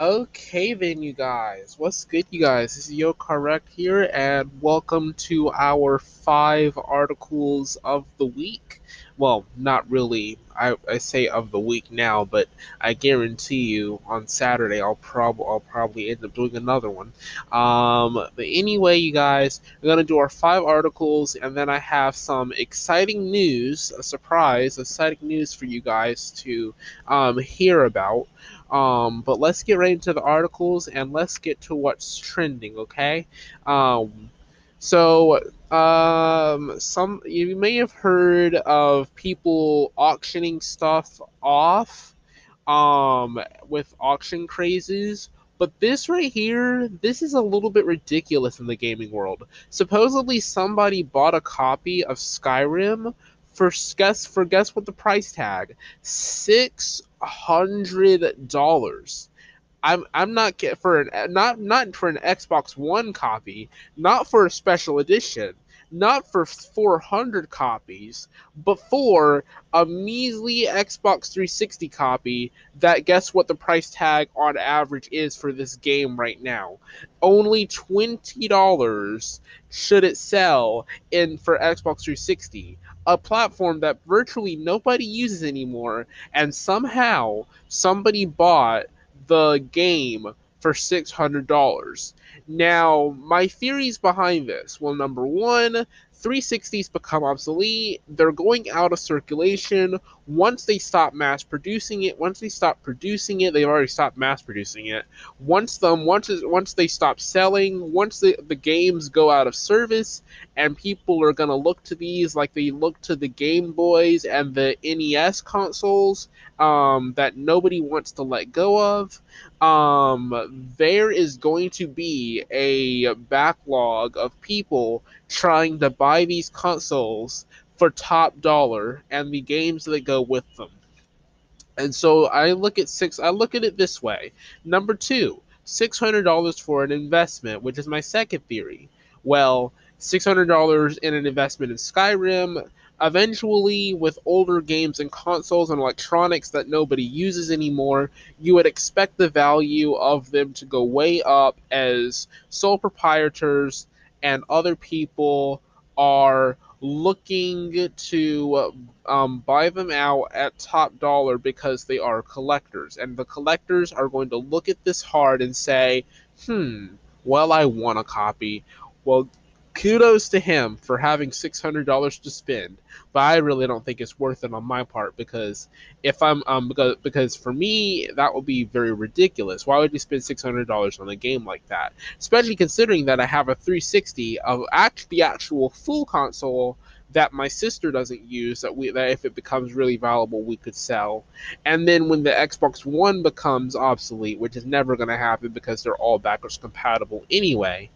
Okay, then, you guys. What's good, you guys? This is YoCarWrecked here, and welcome to our five articles of the week. Well, not really. I, I say of the week now, but I guarantee you on Saturday I'll prob I'll probably end up doing another one. Um, but anyway, you guys, we're gonna do our five articles, and then I have some exciting news, a surprise, exciting news for you guys to um, hear about. Um, but let's get right into the articles and let's get to what's trending, okay? Um, so, um, some you may have heard of people auctioning stuff off, um, with auction crazes. But this right here, this is a little bit ridiculous in the gaming world. Supposedly, somebody bought a copy of Skyrim for guess for guess what the price tag six hundred dollars. I'm I'm not get for an not not for an Xbox One copy, not for a special edition, not for 400 copies, but for a measly Xbox 360 copy that guess what the price tag on average is for this game right now? Only $20 should it sell in for Xbox 360 a platform that virtually nobody uses anymore, and somehow somebody bought the game for $600. Now, my theories behind this well, number one, 360s become obsolete. They're going out of circulation once they stop mass producing it. Once they stop producing it, they've already stopped mass producing it. Once them once it, once they stop selling, once the, the games go out of service, and people are gonna look to these like they look to the Game Boys and the NES consoles um, that nobody wants to let go of. Um, there is going to be a backlog of people trying to buy these consoles for top dollar and the games that go with them. And so I look at six I look at it this way. Number 2, $600 for an investment, which is my second theory. Well, $600 in an investment in Skyrim, eventually with older games and consoles and electronics that nobody uses anymore, you would expect the value of them to go way up as sole proprietors and other people are looking to um, buy them out at top dollar because they are collectors. And the collectors are going to look at this hard and say, hmm, well, I want a copy. Well, kudos to him for having $600 to spend but i really don't think it's worth it on my part because if i'm um because, because for me that would be very ridiculous. Why would you spend $600 on a game like that? Especially considering that i have a 360 of act the actual full console that my sister doesn't use that we that if it becomes really valuable we could sell and then when the xbox one becomes obsolete which is never going to happen because they're all backwards compatible anyway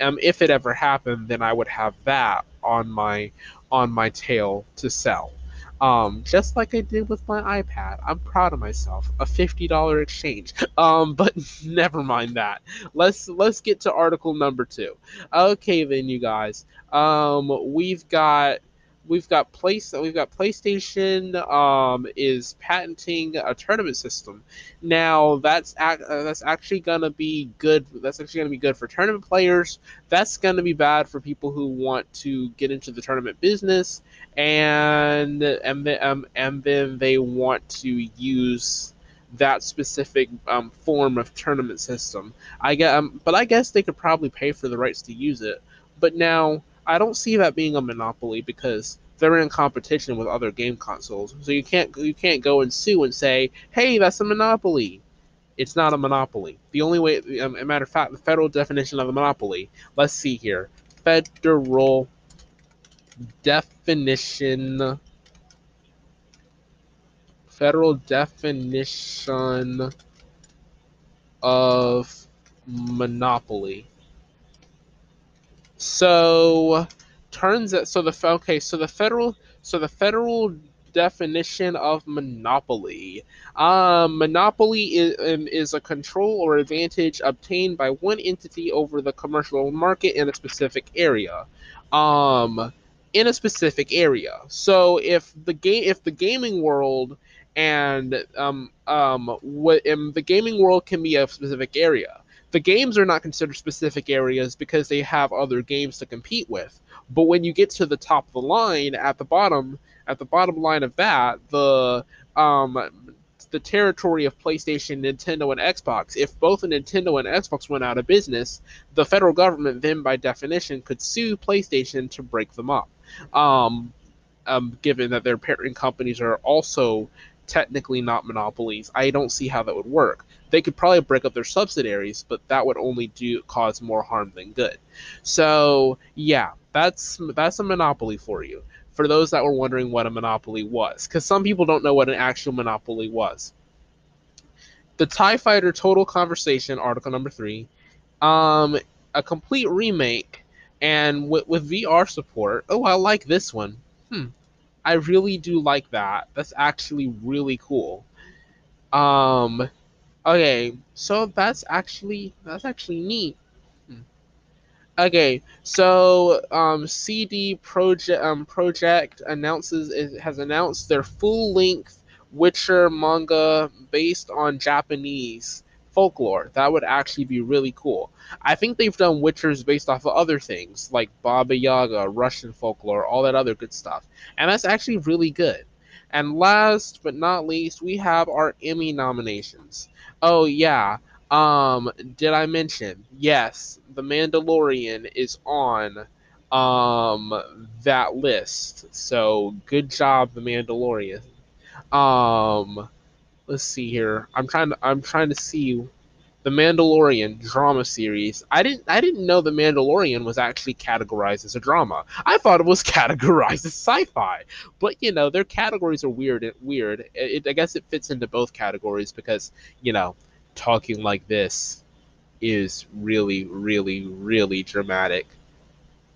um, if it ever happened, then I would have that on my on my tail to sell. Um, just like I did with my iPad. I'm proud of myself. A fifty dollar exchange. Um, but never mind that. Let's let's get to article number two. Okay, then you guys. Um, we've got we've got place we've got PlayStation um, is patenting a tournament system. Now that's ac- uh, that's actually gonna be good. That's actually gonna be good for tournament players. That's gonna be bad for people who want to get into the tournament business and and then um, and then they want to use that specific um, form of tournament system. I get, um, but I guess they could probably pay for the rights to use it. But now I don't see that being a monopoly because they're in competition with other game consoles. So you can't you can't go and sue and say, "Hey, that's a monopoly." It's not a monopoly. The only way, um, a matter of fact, the federal definition of a monopoly. Let's see here. Federal definition. Federal definition of monopoly. So turns it so the okay so the federal so the federal definition of monopoly. Um, monopoly is, um, is a control or advantage obtained by one entity over the commercial market in a specific area. Um, in a specific area. So if the game if the gaming world and um, um, what in the gaming world can be a specific area. The games are not considered specific areas because they have other games to compete with. But when you get to the top of the line, at the bottom, at the bottom line of that, the um, the territory of PlayStation, Nintendo, and Xbox. If both Nintendo and Xbox went out of business, the federal government then, by definition, could sue PlayStation to break them up. Um, um, given that their parent companies are also technically not monopolies, I don't see how that would work. They could probably break up their subsidiaries, but that would only do cause more harm than good. So yeah, that's that's a monopoly for you for those that were wondering what a monopoly was, because some people don't know what an actual monopoly was. The TIE Fighter Total Conversion, article number three, um, a complete remake, and with, with VR support. Oh, I like this one. Hmm, I really do like that. That's actually really cool. Um, okay, so that's actually that's actually neat. Okay, so um, CD Projekt um, Projekt announces it has announced their full length Witcher manga based on Japanese folklore. That would actually be really cool. I think they've done Witchers based off of other things like Baba Yaga, Russian folklore, all that other good stuff, and that's actually really good. And last but not least, we have our Emmy nominations. Oh yeah, um, did I mention? Yes, The Mandalorian is on um that list. So good job, The Mandalorian. Um, let's see here. I'm trying to I'm trying to see the Mandalorian drama series. I didn't I didn't know The Mandalorian was actually categorized as a drama. I thought it was categorized as sci-fi. But you know, their categories are weird. Weird. It, I guess it fits into both categories because you know talking like this is really, really, really dramatic.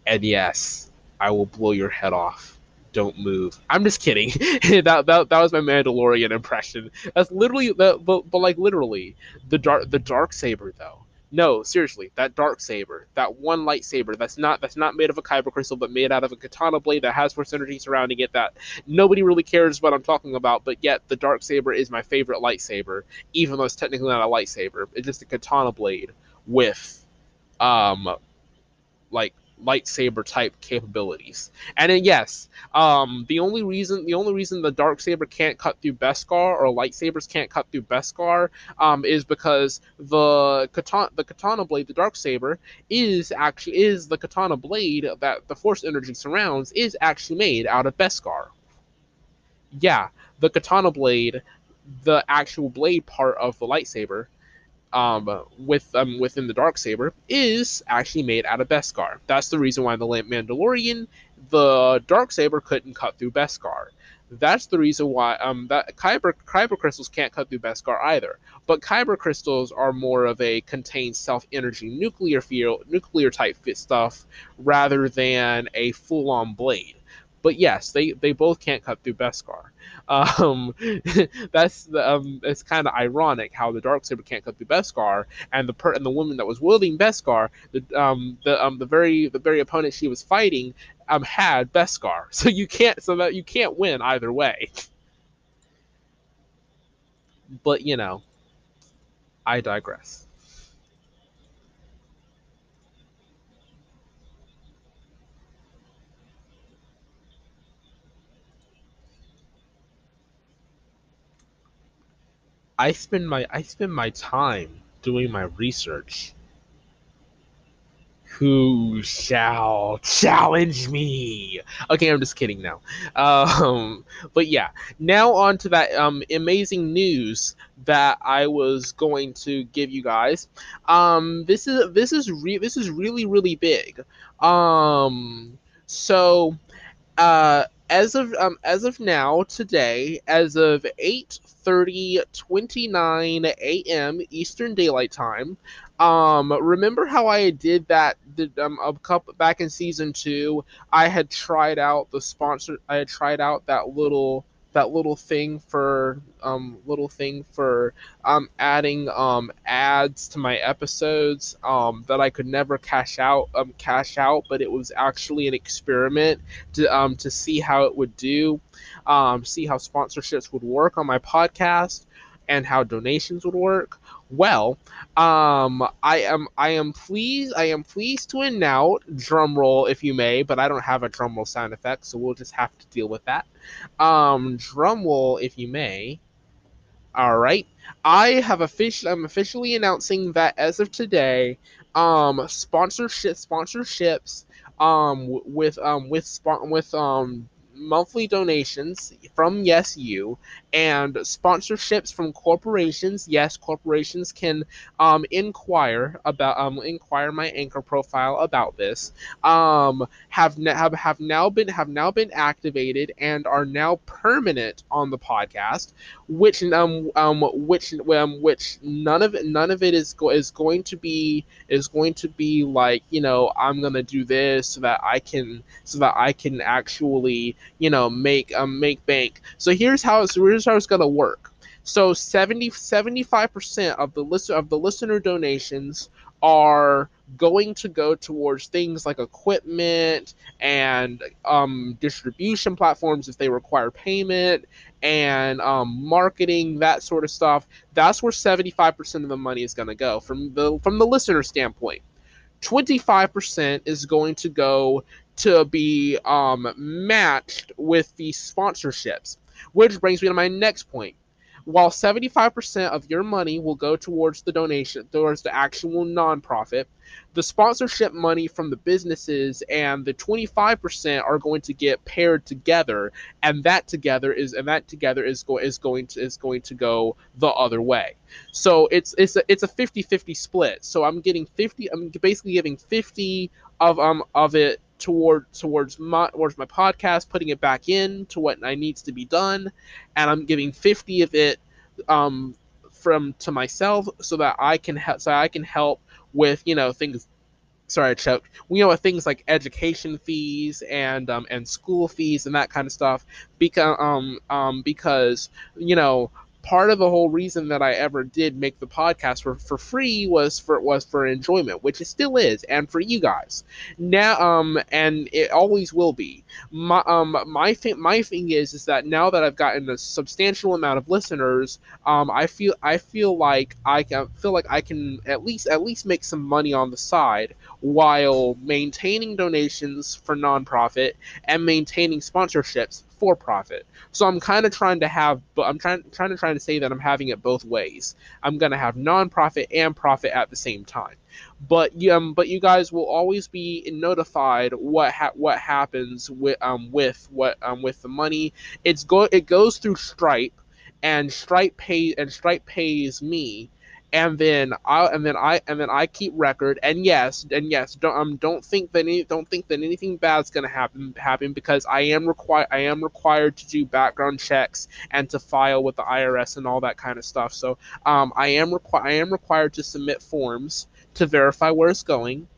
And yes, I will blow your head off. Don't move. I'm just kidding. that, that that was my Mandalorian impression. That's literally but, but like literally the dark the dark saber though no, seriously, that dark saber, that one lightsaber that's not that's not made of a kyber crystal, but made out of a katana blade that has force energy surrounding it. That nobody really cares what I'm talking about, but yet the dark saber is my favorite lightsaber, even though it's technically not a lightsaber. It's just a katana blade with, um, like lightsaber type capabilities. And then yes, um, the only reason the only reason the dark saber can't cut through Beskar or lightsabers can't cut through Beskar um, is because the katana the katana blade, the dark saber, is actually is the katana blade that the force energy surrounds is actually made out of Beskar. Yeah, the katana blade, the actual blade part of the lightsaber um, with um, within the dark saber is actually made out of Beskar. That's the reason why the Lamp Mandalorian, the dark saber couldn't cut through Beskar. That's the reason why um, that kyber kyber crystals can't cut through Beskar either. But kyber crystals are more of a contained self energy nuclear field nuclear type fit stuff rather than a full on blade. But yes, they, they both can't cut through Beskar. Um, that's the, um, it's kind of ironic how the dark saber can't cut through Beskar, and the per- and the woman that was wielding Beskar, the um the um the very the very opponent she was fighting um had Beskar, so you can't so that you can't win either way. But you know, I digress. I spend my I spend my time doing my research. Who shall challenge me? Okay, I'm just kidding now. Um, but yeah, now on to that um, amazing news that I was going to give you guys. Um, this is this is re- this is really really big. Um, so uh, as of um, as of now today as of 8:30 29 a.m. Eastern Daylight Time um remember how I did that did, um a couple back in season 2 I had tried out the sponsor I had tried out that little that little thing for um little thing for um adding um ads to my episodes um that I could never cash out um cash out but it was actually an experiment to um to see how it would do um see how sponsorships would work on my podcast and how donations would work well, um, I am I am pleased I am pleased to announce drum roll if you may, but I don't have a drum roll sound effect, so we'll just have to deal with that. Um, drum roll if you may. All right, I have officially I'm officially announcing that as of today, um, sponsorship sponsorships um with um with with um monthly donations from Yes You and sponsorships from corporations. Yes, corporations can um, inquire about um, inquire my anchor profile about this. Um, have, have have now been have now been activated and are now permanent on the podcast, which um um which um which none of it none of it is go- is going to be is going to be like you know I'm gonna do this so that I can so that I can actually you know make um make bank. So here's how it's here's how it's gonna work. So 70 75% of the list of the listener donations are going to go towards things like equipment and um, distribution platforms if they require payment and um, marketing that sort of stuff that's where 75% of the money is going to go from the from the listener standpoint 25% is going to go to be um, matched with the sponsorships. Which brings me to my next point. While 75% of your money will go towards the donation, towards the actual nonprofit, the sponsorship money from the businesses and the 25% are going to get paired together and that together is and that together is go, is going to is going to go the other way so it's it's a, it's a 50-50 split so i'm getting 50 i'm basically giving 50 of um of it toward towards my towards my podcast, putting it back in to what I needs to be done, and I'm giving 50 of it um, from to myself so that I can help so I can help with you know things. Sorry, I choked. You know, things like education fees and um, and school fees and that kind of stuff, because um um because you know part of the whole reason that I ever did make the podcast for, for free was for was for enjoyment, which it still is, and for you guys. Now, um, and it always will be. My um my thing my thing is is that now that I've gotten a substantial amount of listeners, um, I feel I feel like I can feel like I can at least at least make some money on the side while maintaining donations for nonprofit and maintaining sponsorships for profit. So I'm kind of trying to have, but I'm trying trying to trying to say that I'm having it both ways. I'm gonna have nonprofit and profit at the same time. But um, but you guys will always be notified what ha- what happens with um with what um with the money. It's go it goes through Stripe, and Stripe pay and Stripe pays me and then I and then I and then I keep record. And yes, and yes, don't um don't think that any don't think that anything bad's gonna happen happen because I am required I am required to do background checks and to file with the IRS and all that kind of stuff. So um I am required I am required to submit forms to verify where it's going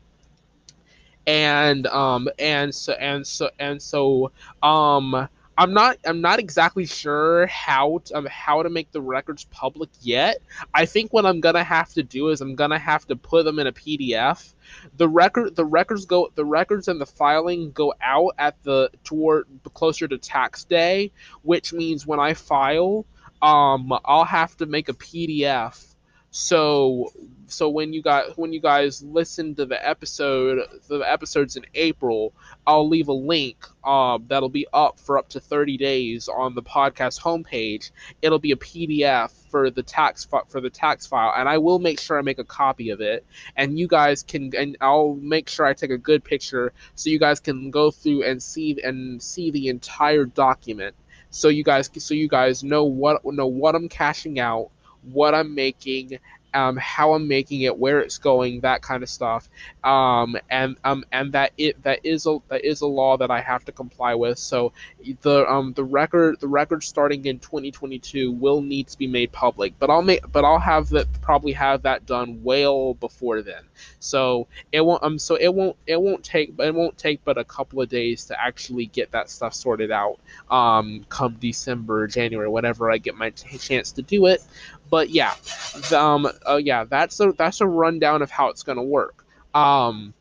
and um and so and so and so um I'm not I'm not exactly sure how to, um, how to make the records public yet. I think what I'm gonna have to do is I'm gonna have to put them in a PDF. The record the records go the records and the filing go out at the toward closer to tax day, which means when I file, um, I'll have to make a PDF so so when you guys when you guys listen to the episode the episodes in April, I'll leave a link um, that'll be up for up to 30 days on the podcast homepage. It'll be a PDF for the tax for the tax file, and I will make sure I make a copy of it. And you guys can and I'll make sure I take a good picture so you guys can go through and see and see the entire document. So you guys so you guys know what know what I'm cashing out what I'm making um, how I'm making it, where it's going, that kind of stuff, um, and um, and that it that is a that is a law that I have to comply with. So the um the record the record starting in 2022 will need to be made public, but I'll make but I'll have that probably have that done well before then. So it won't um so it won't it won't take it won't take but a couple of days to actually get that stuff sorted out. Um, come December, January, whenever I get my t- chance to do it. But yeah, um, uh, yeah, that's a that's a rundown of how it's gonna work. Um,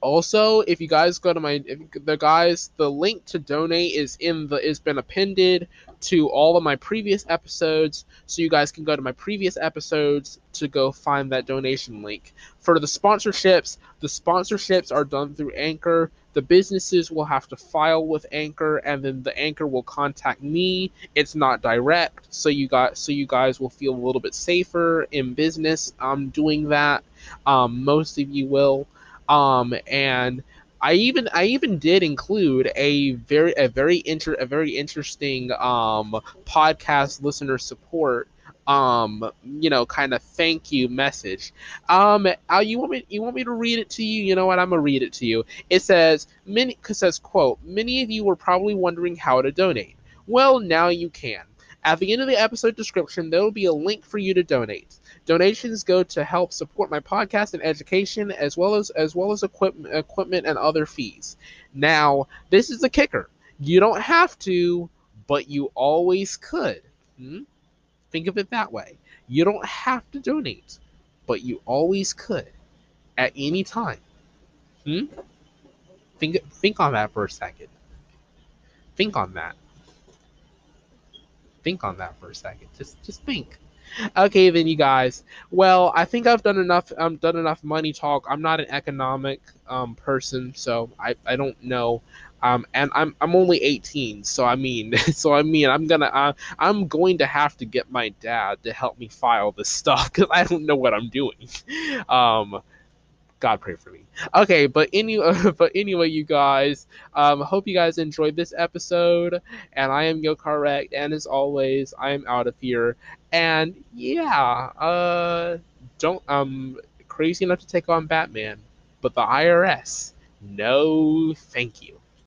also, if you guys go to my the guys, the link to donate is in the is been appended to all of my previous episodes, so you guys can go to my previous episodes to go find that donation link. For the sponsorships, the sponsorships are done through Anchor. The businesses will have to file with Anchor, and then the Anchor will contact me. It's not direct, so you got so you guys will feel a little bit safer in business. um, doing that. Um, most of you will. Um, and I even I even did include a very a very inter a very interesting um podcast listener support um you know kind of thank you message. Um you want me you want me to read it to you? You know what? I'm gonna read it to you. It says many says quote many of you were probably wondering how to donate. Well now you can. At the end of the episode description there will be a link for you to donate Donations go to help support my podcast and education, as well as as well as equipment, equipment and other fees. Now, this is the kicker: you don't have to, but you always could. Hmm? Think of it that way. You don't have to donate, but you always could, at any time. Hmm? Think think on that for a second. Think on that. Think on that for a second. Just just think okay then you guys. Well i think i've done enough i'm um, done enough money talk. I'm not an economic um, person so i i don't know. Um, and I'm I'm only 18, so I mean, so I mean, I'm gonna uh, I'm going to have to get my dad to help me file this stuff because I don't know what I'm doing. Um, God pray for me. Okay, but any but anyway, you guys, um, hope you guys enjoyed this episode, and I am YoCarWrecked, and as always, I am out of here, and yeah, uh, don't um crazy enough to take on Batman, but the IRS, no, thank you.